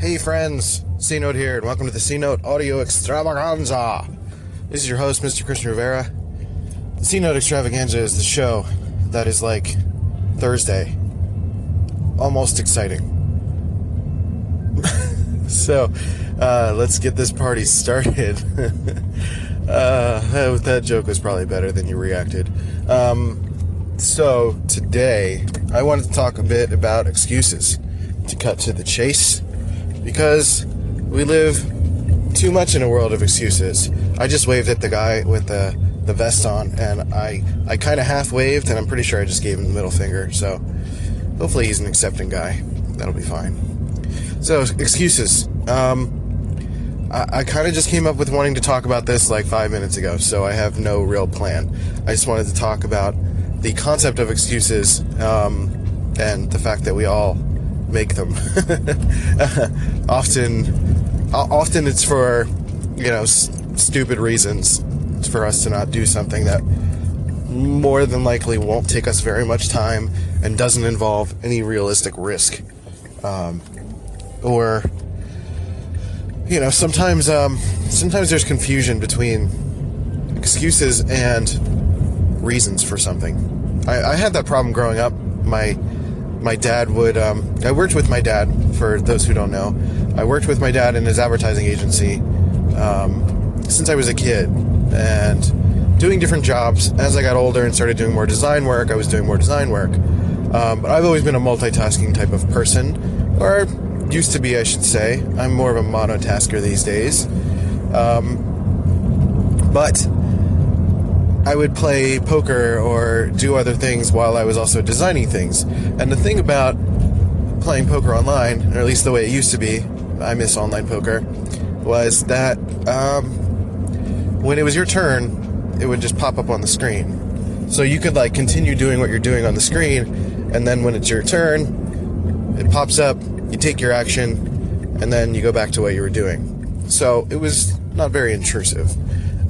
Hey friends, C Note here, and welcome to the C Note Audio Extravaganza. This is your host, Mr. Christian Rivera. The C Note Extravaganza is the show that is like Thursday, almost exciting. so, uh, let's get this party started. uh, that, joke was probably better than you reacted. Um, so, today, I wanted to talk a bit about excuses to cut to the chase because we live too much in a world of excuses. I just waved at the guy with the, the vest on, and I, I kind of half waved, and I'm pretty sure I just gave him the middle finger. So hopefully he's an accepting guy. That'll be fine. So, excuses. Um, I, I kind of just came up with wanting to talk about this like five minutes ago, so I have no real plan. I just wanted to talk about the concept of excuses um, and the fact that we all make them. often, often it's for you know s- stupid reasons for us to not do something that more than likely won't take us very much time and doesn't involve any realistic risk. Um, or you know, sometimes um, sometimes there's confusion between excuses and reasons for something. I, I had that problem growing up. My my dad would. Um, I worked with my dad. For those who don't know, I worked with my dad in his advertising agency um, since I was a kid, and doing different jobs. As I got older and started doing more design work, I was doing more design work. Um, but I've always been a multitasking type of person, or used to be, I should say. I'm more of a monotasker these days. Um, but I would play poker or do other things while I was also designing things. And the thing about playing poker online, or at least the way it used to be, I miss online poker, was that um, when it was your turn, it would just pop up on the screen. So you could like continue doing what you're doing on the screen, and then when it's your turn, it pops up, you take your action, and then you go back to what you were doing. So it was not very intrusive.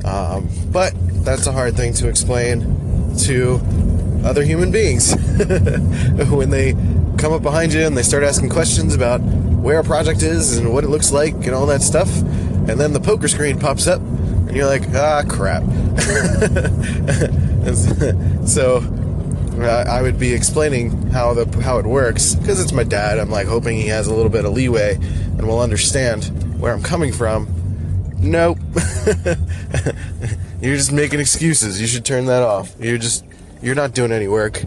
Um, but that's a hard thing to explain to other human beings when they come up behind you and they start asking questions about where a project is and what it looks like and all that stuff. And then the poker screen pops up and you're like, ah, crap. so I would be explaining how the how it works because it's my dad. I'm like hoping he has a little bit of leeway and will understand where I'm coming from. Nope. you're just making excuses. You should turn that off. You're just you're not doing any work.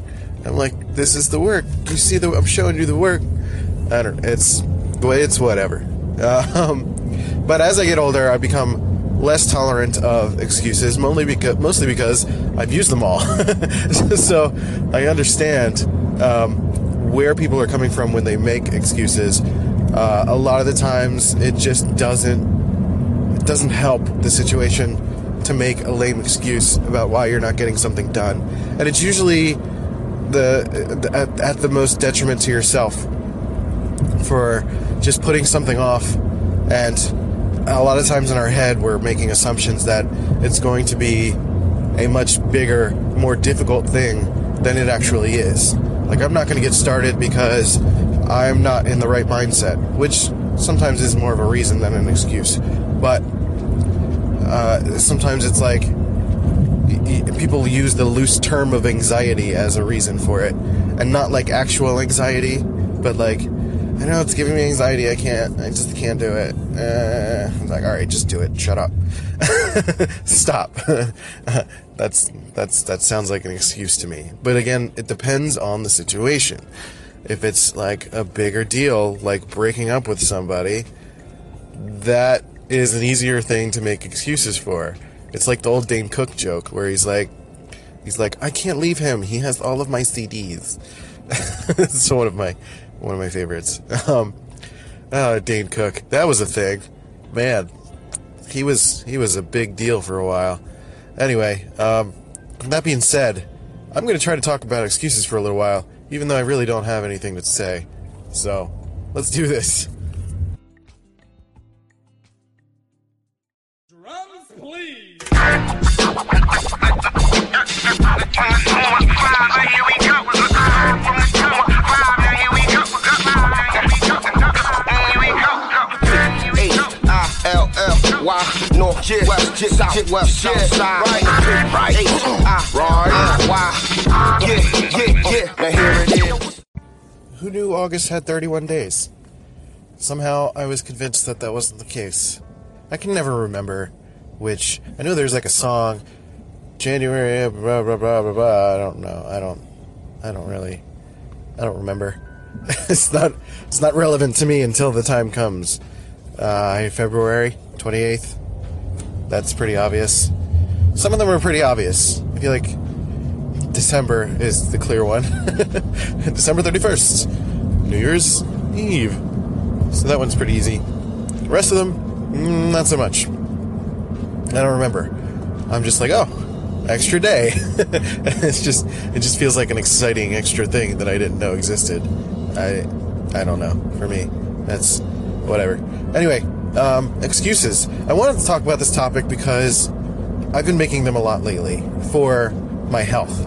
I'm like, this is the work. You see the I'm showing you the work. I don't. It's it's whatever. Um, but as I get older, I become less tolerant of excuses, mostly because mostly because I've used them all. so I understand um, where people are coming from when they make excuses. Uh, a lot of the times, it just doesn't it doesn't help the situation to make a lame excuse about why you're not getting something done, and it's usually the, the at, at the most detriment to yourself for just putting something off. And a lot of times in our head we're making assumptions that it's going to be a much bigger more difficult thing than it actually is. Like i'm not going to get started because i'm not in the right mindset which sometimes is more of a reason than an excuse. But uh, sometimes it's like people use the loose term of anxiety as a reason for it. And not like actual anxiety but like i know it's giving me anxiety i can't i just can't do it. Uh, i'm like all right just do it shut up. Stop. That's that's that sounds like an excuse to me. But again it depends on the situation. If it's like a bigger deal like breaking up with somebody that is an easier thing to make excuses for it's like the old Dane Cook joke where he's like, he's like, I can't leave him. He has all of my CDs. it's one of my one of my favorites. Um, uh, Dane Cook, that was a thing, man. He was he was a big deal for a while. Anyway, um, that being said, I'm going to try to talk about excuses for a little while, even though I really don't have anything to say. So, let's do this. Yeah, west, yeah, south, west, south side, right, right, right, why, yeah, yeah, uh, uh, yeah. Now here it is. Who knew August had 31 days? Somehow I was convinced that that wasn't the case. I can never remember which. I know there's like a song, January, eh, blah blah blah blah blah. I don't know. I don't. I don't really. I don't remember. it's not. It's not relevant to me until the time comes. Uh, February 28th. That's pretty obvious. Some of them are pretty obvious. I feel like December is the clear one. December 31st, New Year's Eve. So that one's pretty easy. The rest of them, mm, not so much. I don't remember. I'm just like, oh, extra day. it's just, it just feels like an exciting extra thing that I didn't know existed. I, I don't know. For me, that's whatever. Anyway, um, excuses. I wanted to talk about this topic because I've been making them a lot lately for my health.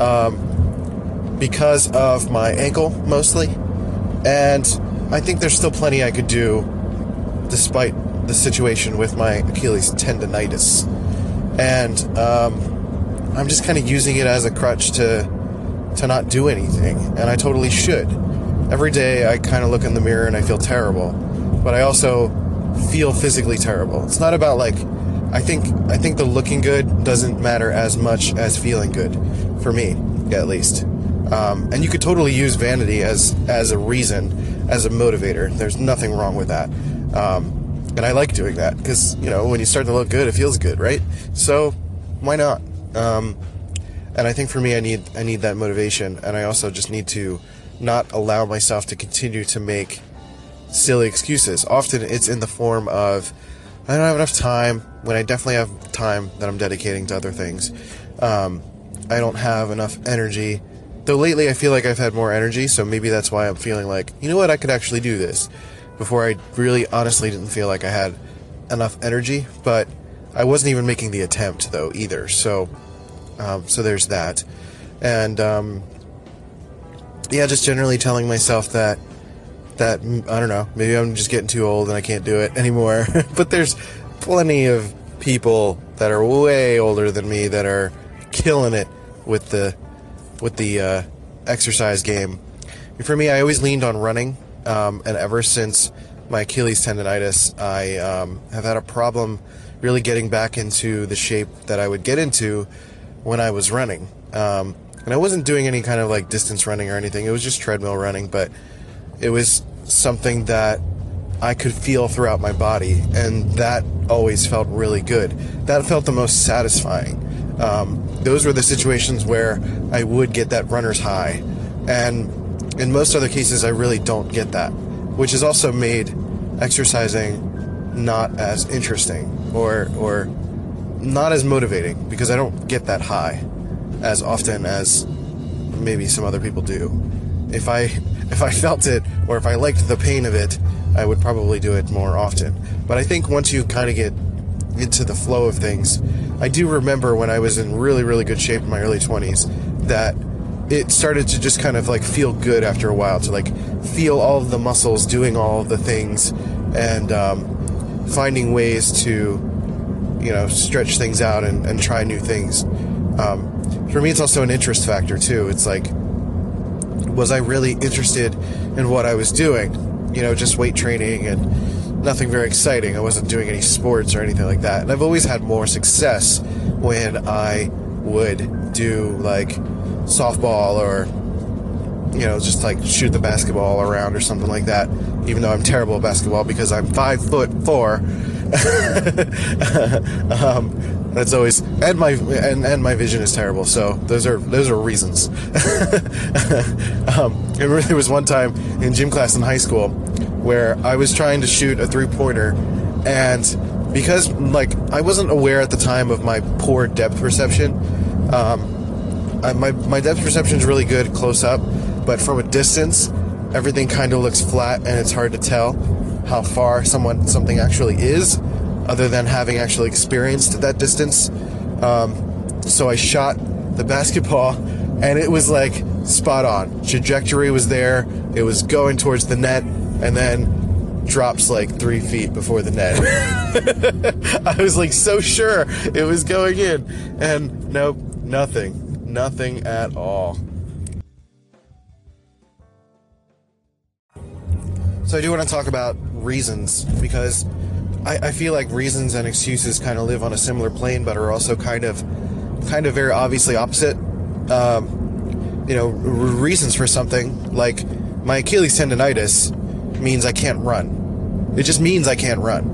Um, because of my ankle, mostly. And I think there's still plenty I could do despite the situation with my Achilles tendonitis. And um, I'm just kind of using it as a crutch to to not do anything, and I totally should. Every day I kind of look in the mirror and I feel terrible, but I also feel physically terrible. It's not about like I think I think the looking good doesn't matter as much as feeling good for me, at least. Um, and you could totally use vanity as as a reason, as a motivator. There's nothing wrong with that. Um, and I like doing that because you know when you start to look good, it feels good, right? So why not? Um, and I think for me, I need I need that motivation, and I also just need to not allow myself to continue to make silly excuses. Often it's in the form of I don't have enough time when I definitely have time that I'm dedicating to other things. Um, I don't have enough energy. Though lately I feel like I've had more energy, so maybe that's why I'm feeling like, you know what, I could actually do this before I really honestly didn't feel like I had enough energy, but I wasn't even making the attempt though either. So, um, so there's that, and um, yeah, just generally telling myself that that I don't know, maybe I'm just getting too old and I can't do it anymore. but there's plenty of people that are way older than me that are killing it with the with the uh, exercise game. For me, I always leaned on running um, and ever since my Achilles tendonitis, I um, have had a problem really getting back into the shape that I would get into when I was running. Um, and I wasn't doing any kind of like distance running or anything. It was just treadmill running, but it was something that I could feel throughout my body, and that always felt really good. That felt the most satisfying. Um, those were the situations where I would get that runner's high, and in most other cases, I really don't get that, which has also made exercising not as interesting or or not as motivating because I don't get that high as often as maybe some other people do. If I if I felt it or if I liked the pain of it, I would probably do it more often. But I think once you kind of get into the flow of things, I do remember when I was in really really good shape in my early 20s that it started to just kind of like feel good after a while to like feel all of the muscles doing all the things and um, finding ways to you know stretch things out and, and try new things um, for me it's also an interest factor too it's like was i really interested in what i was doing? You know just weight training and nothing very exciting. I wasn't doing any sports or anything like that. And i've always had more success when i would do like softball or you know just like shoot the basketball around or something like that even though i'm terrible at basketball because i'm five foot four. Um, that's always and my and, and my vision is terrible so those are those are reasons. Um, there was one time in gym class in high school where i was trying to shoot a three-pointer and because like i wasn't aware at the time of my poor depth perception um, I, my my depth perception is really good close up, but from a distance, everything kind of looks flat, and it's hard to tell how far someone something actually is, other than having actually experienced that distance. Um, so I shot the basketball, and it was like spot on. Trajectory was there. It was going towards the net, and then drops like three feet before the net. I was like so sure it was going in, and nope, nothing, nothing at all. So I do want to talk about reasons because I, I feel like reasons and excuses kind of live on a similar plane, but are also kind of, kind of very obviously opposite. Um, you know, r- reasons for something like my Achilles tendonitis means I can't run. It just means I can't run.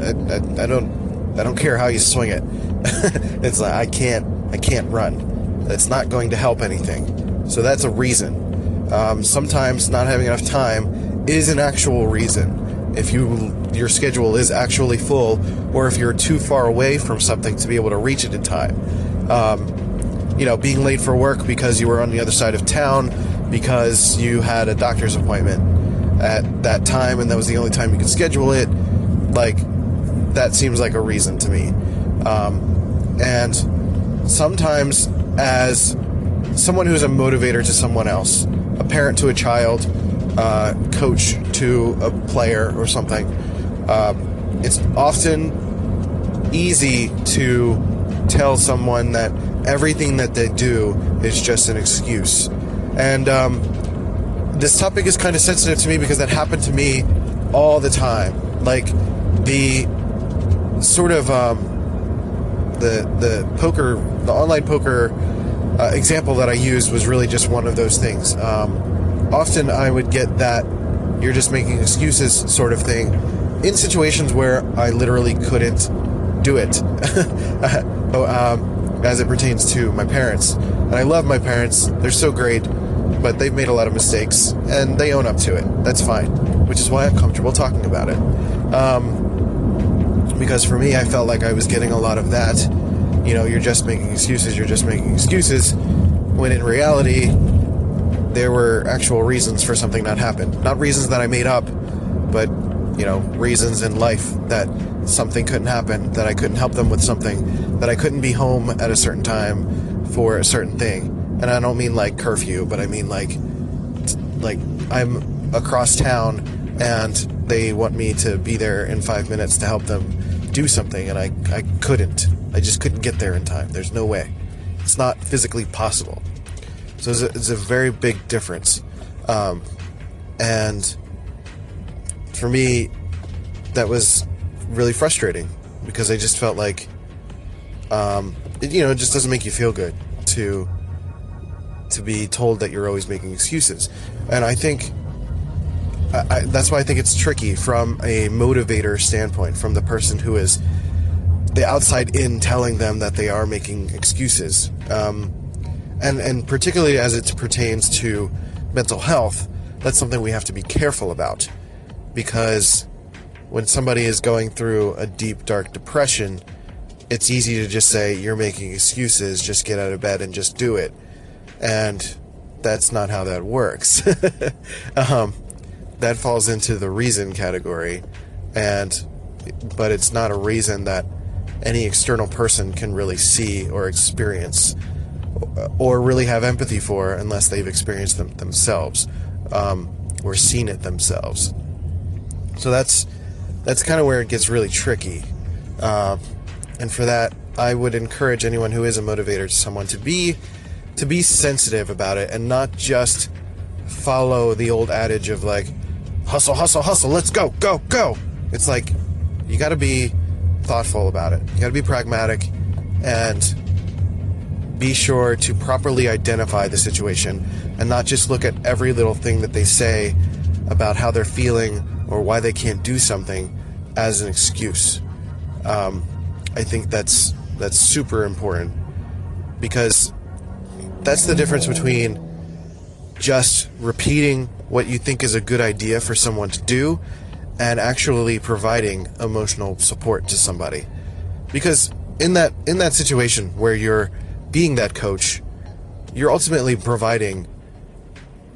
I, I, I don't, I don't care how you swing it. it's like I can't, I can't run. That's not going to help anything. So that's a reason. Um, sometimes not having enough time is an actual reason. If you your schedule is actually full, or if you're too far away from something to be able to reach it in time. Um, you know, being late for work because you were on the other side of town, because you had a doctor's appointment at that time and that was the only time you could schedule it, like that seems like a reason to me. Um, and sometimes, as someone who's a motivator to someone else, a parent to a child, uh, coach to a player or something, um, it's often easy to tell someone that everything that they do is just an excuse. And um, this topic is kind of sensitive to me because that happened to me all the time. Like the sort of um, the the poker, the online poker uh, example that I used was really just one of those things. Um, often I would get that you're just making excuses sort of thing in situations where I literally couldn't do it. um, as it pertains to my parents. And I love my parents, they're so great, but they've made a lot of mistakes and they own up to it. That's fine, which is why I'm comfortable talking about it. Um, because for me, I felt like I was getting a lot of that. You know, you're just making excuses, you're just making excuses, when in reality, there were actual reasons for something not happen. Not reasons that I made up, but you know, reasons in life that something couldn't happen, that I couldn't help them with something, that I couldn't be home at a certain time for a certain thing. And I don't mean like curfew, but I mean like like I'm across town and they want me to be there in 5 minutes to help them do something and I I couldn't. I just couldn't get there in time. There's no way. It's not physically possible. So it's a, it's a very big difference. Um, and for me, that was really frustrating because I just felt like, um, it, you know, it just doesn't make you feel good to to be told that you're always making excuses. And I think I, I, that's why I think it's tricky from a motivator standpoint, from the person who is the outside in telling them that they are making excuses. Um, and and particularly as it pertains to mental health, that's something we have to be careful about because when somebody is going through a deep dark depression, it's easy to just say you're making excuses, just get out of bed and just do it. And that's not how that works. um, that falls into the reason category and but it's not a reason that any external person can really see or experience or really have empathy for unless they've experienced them themselves um, or seen it themselves. So that's that's kind of where it gets really tricky. Uh, and for that, I would encourage anyone who is a motivator to someone to be to be sensitive about it and not just follow the old adage of like hustle, hustle, hustle, let's go, go, go. It's like you got to be thoughtful about it. You got to be pragmatic and be sure to properly identify the situation and not just look at every little thing that they say about how they're feeling or why they can't do something as an excuse. Um, I think that's that's super important because that's the difference between just repeating what you think is a good idea for someone to do and actually providing emotional support to somebody. Because in that in that situation where you're being that coach, you're ultimately providing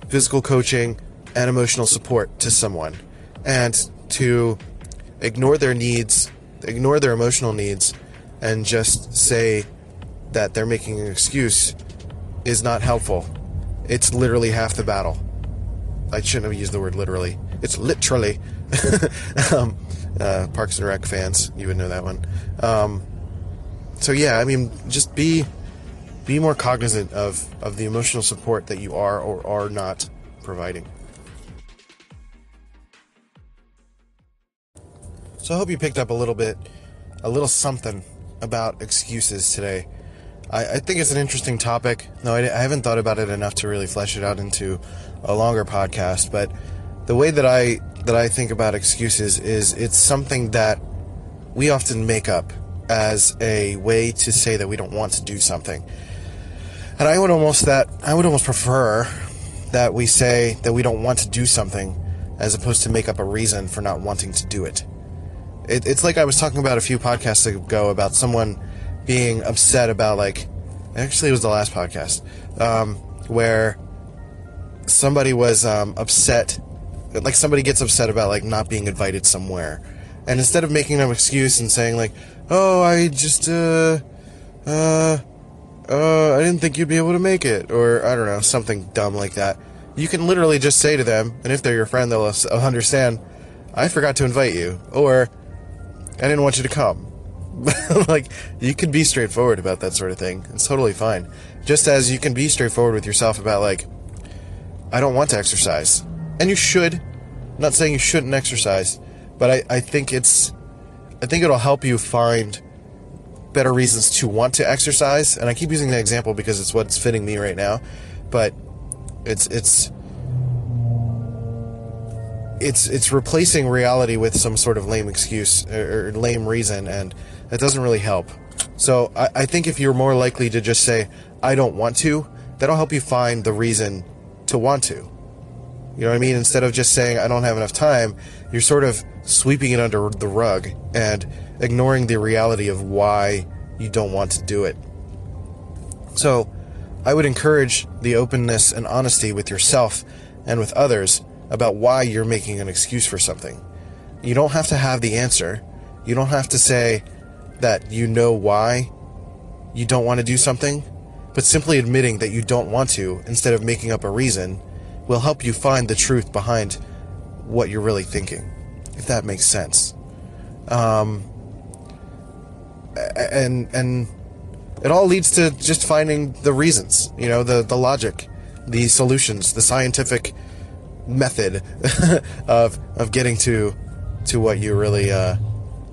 physical coaching and emotional support to someone. And to ignore their needs, ignore their emotional needs, and just say that they're making an excuse is not helpful. It's literally half the battle. I shouldn't have used the word literally. It's literally um, uh, Parks and Rec fans, you would know that one. Um, so yeah, I mean, just be be more cognizant of of the emotional support that you are or are not providing. So I hope you picked up a little bit, a little something about excuses today. I, I think it's an interesting topic. No, I, I haven't thought about it enough to really flesh it out into a longer podcast. But the way that I that I think about excuses is it's something that we often make up as a way to say that we don't want to do something. And I would almost that I would almost prefer that we say that we don't want to do something as opposed to make up a reason for not wanting to do it. it it's like I was talking about a few podcasts ago about someone being upset about like actually it was the last podcast um, where somebody was um, upset like somebody gets upset about like not being invited somewhere and instead of making an excuse and saying like oh i just uh uh uh i didn't think you'd be able to make it or i don't know something dumb like that. You can literally just say to them and if they're your friend they'll understand i forgot to invite you or i didn't want you to come. Like you can be straightforward about that sort of thing. It's totally fine. Just as you can be straightforward with yourself about like i don't want to exercise. And you should. I'm not saying you shouldn't exercise, but I, I think it's I think it'll help you find better reasons to want to exercise. And I keep using that example because it's what's fitting me right now. But it's it's it's it's replacing reality with some sort of lame excuse or, lame reason, and that doesn't really help. So I, I think if you're more likely to just say I don't want to, that'll help you find the reason to want to. You know what I mean? Instead of just saying, I don't have enough time, you're sort of sweeping it under the rug and ignoring the reality of why you don't want to do it. So, I would encourage the openness and honesty with yourself and with others about why you're making an excuse for something. You don't have to have the answer. You don't have to say that you know why you don't want to do something, but simply admitting that you don't want to instead of making up a reason will help you find the truth behind what you're really thinking, if that makes sense. Um, and and it all leads to just finding the reasons, you know, the the logic, the solutions, the scientific method of of getting to to what you really uh,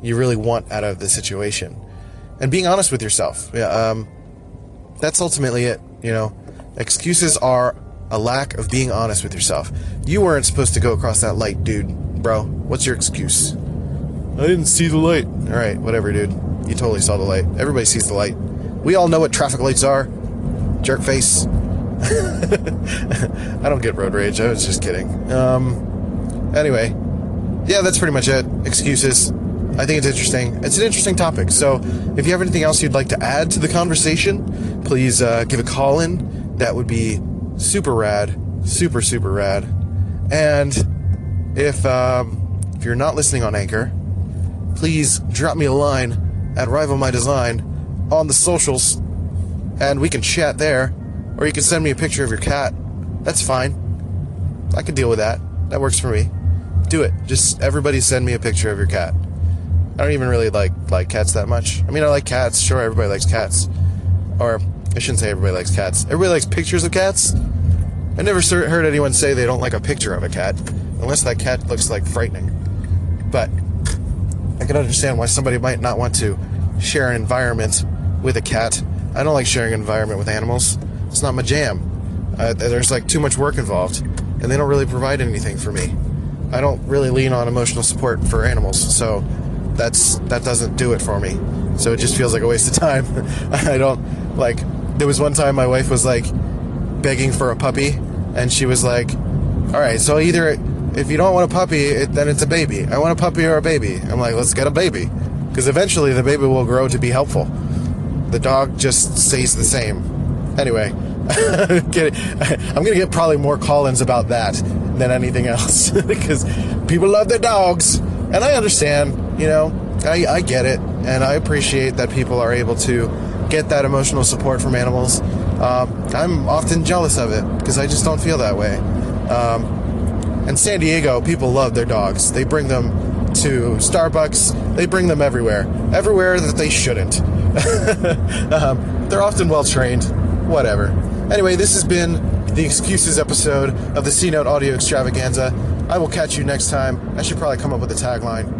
you really want out of the situation, and being honest with yourself. Yeah, um, that's ultimately it. You know, excuses are a lack of being honest with yourself. You weren't supposed to go across that light, dude. Bro, what's your excuse? I didn't see the light. All right, whatever, dude. You totally saw the light. Everybody sees the light. We all know what traffic lights are. Jerk face. I don't get road rage. I was just kidding. Um, anyway, yeah, that's pretty much it. Excuses. I think it's interesting. It's an interesting topic. So, if you have anything else you'd like to add to the conversation, please uh, give a call in. That would be super rad, super super rad. And if um, if you're not listening on Anchor, please drop me a line at Rival My Design on the socials, and we can chat there. Or you can send me a picture of your cat. That's fine. I can deal with that. That works for me. Do it. Just everybody send me a picture of your cat. I don't even really like like cats that much. I mean, I like cats. Sure, everybody likes cats. Or I shouldn't say everybody likes cats. Everybody likes pictures of cats. I never heard anyone say they don't like a picture of a cat, unless that cat looks like frightening. But can understand why somebody might not want to share an environment with a cat. I don't like sharing an environment with animals. It's not my jam. Uh, there's like too much work involved, and they don't really provide anything for me. I don't really lean on emotional support for animals, so that's that doesn't do it for me. So it just feels like a waste of time. I don't like there was one time my wife was like begging for a puppy, and she was like, "All right, so either if you don't want a puppy, it, then it's a baby. I want a puppy or a baby." I'm like, "Let's get a baby," because eventually the baby will grow to be helpful. The dog just stays the same. Anyway, I'm gonna get probably more call-ins about that than anything else because people love their dogs, and I understand. You know, I, I get it, and I appreciate that people are able to get that emotional support from animals. Um, I'm often jealous of it because I just don't feel that way. Um, And San Diego, people love their dogs. They bring them to Starbucks. They bring them everywhere, everywhere that they shouldn't. um, they're often well trained. Whatever. Anyway, this has been the excuses episode of the C Note Audio Extravaganza. I will catch you next time. I should probably come up with a tagline.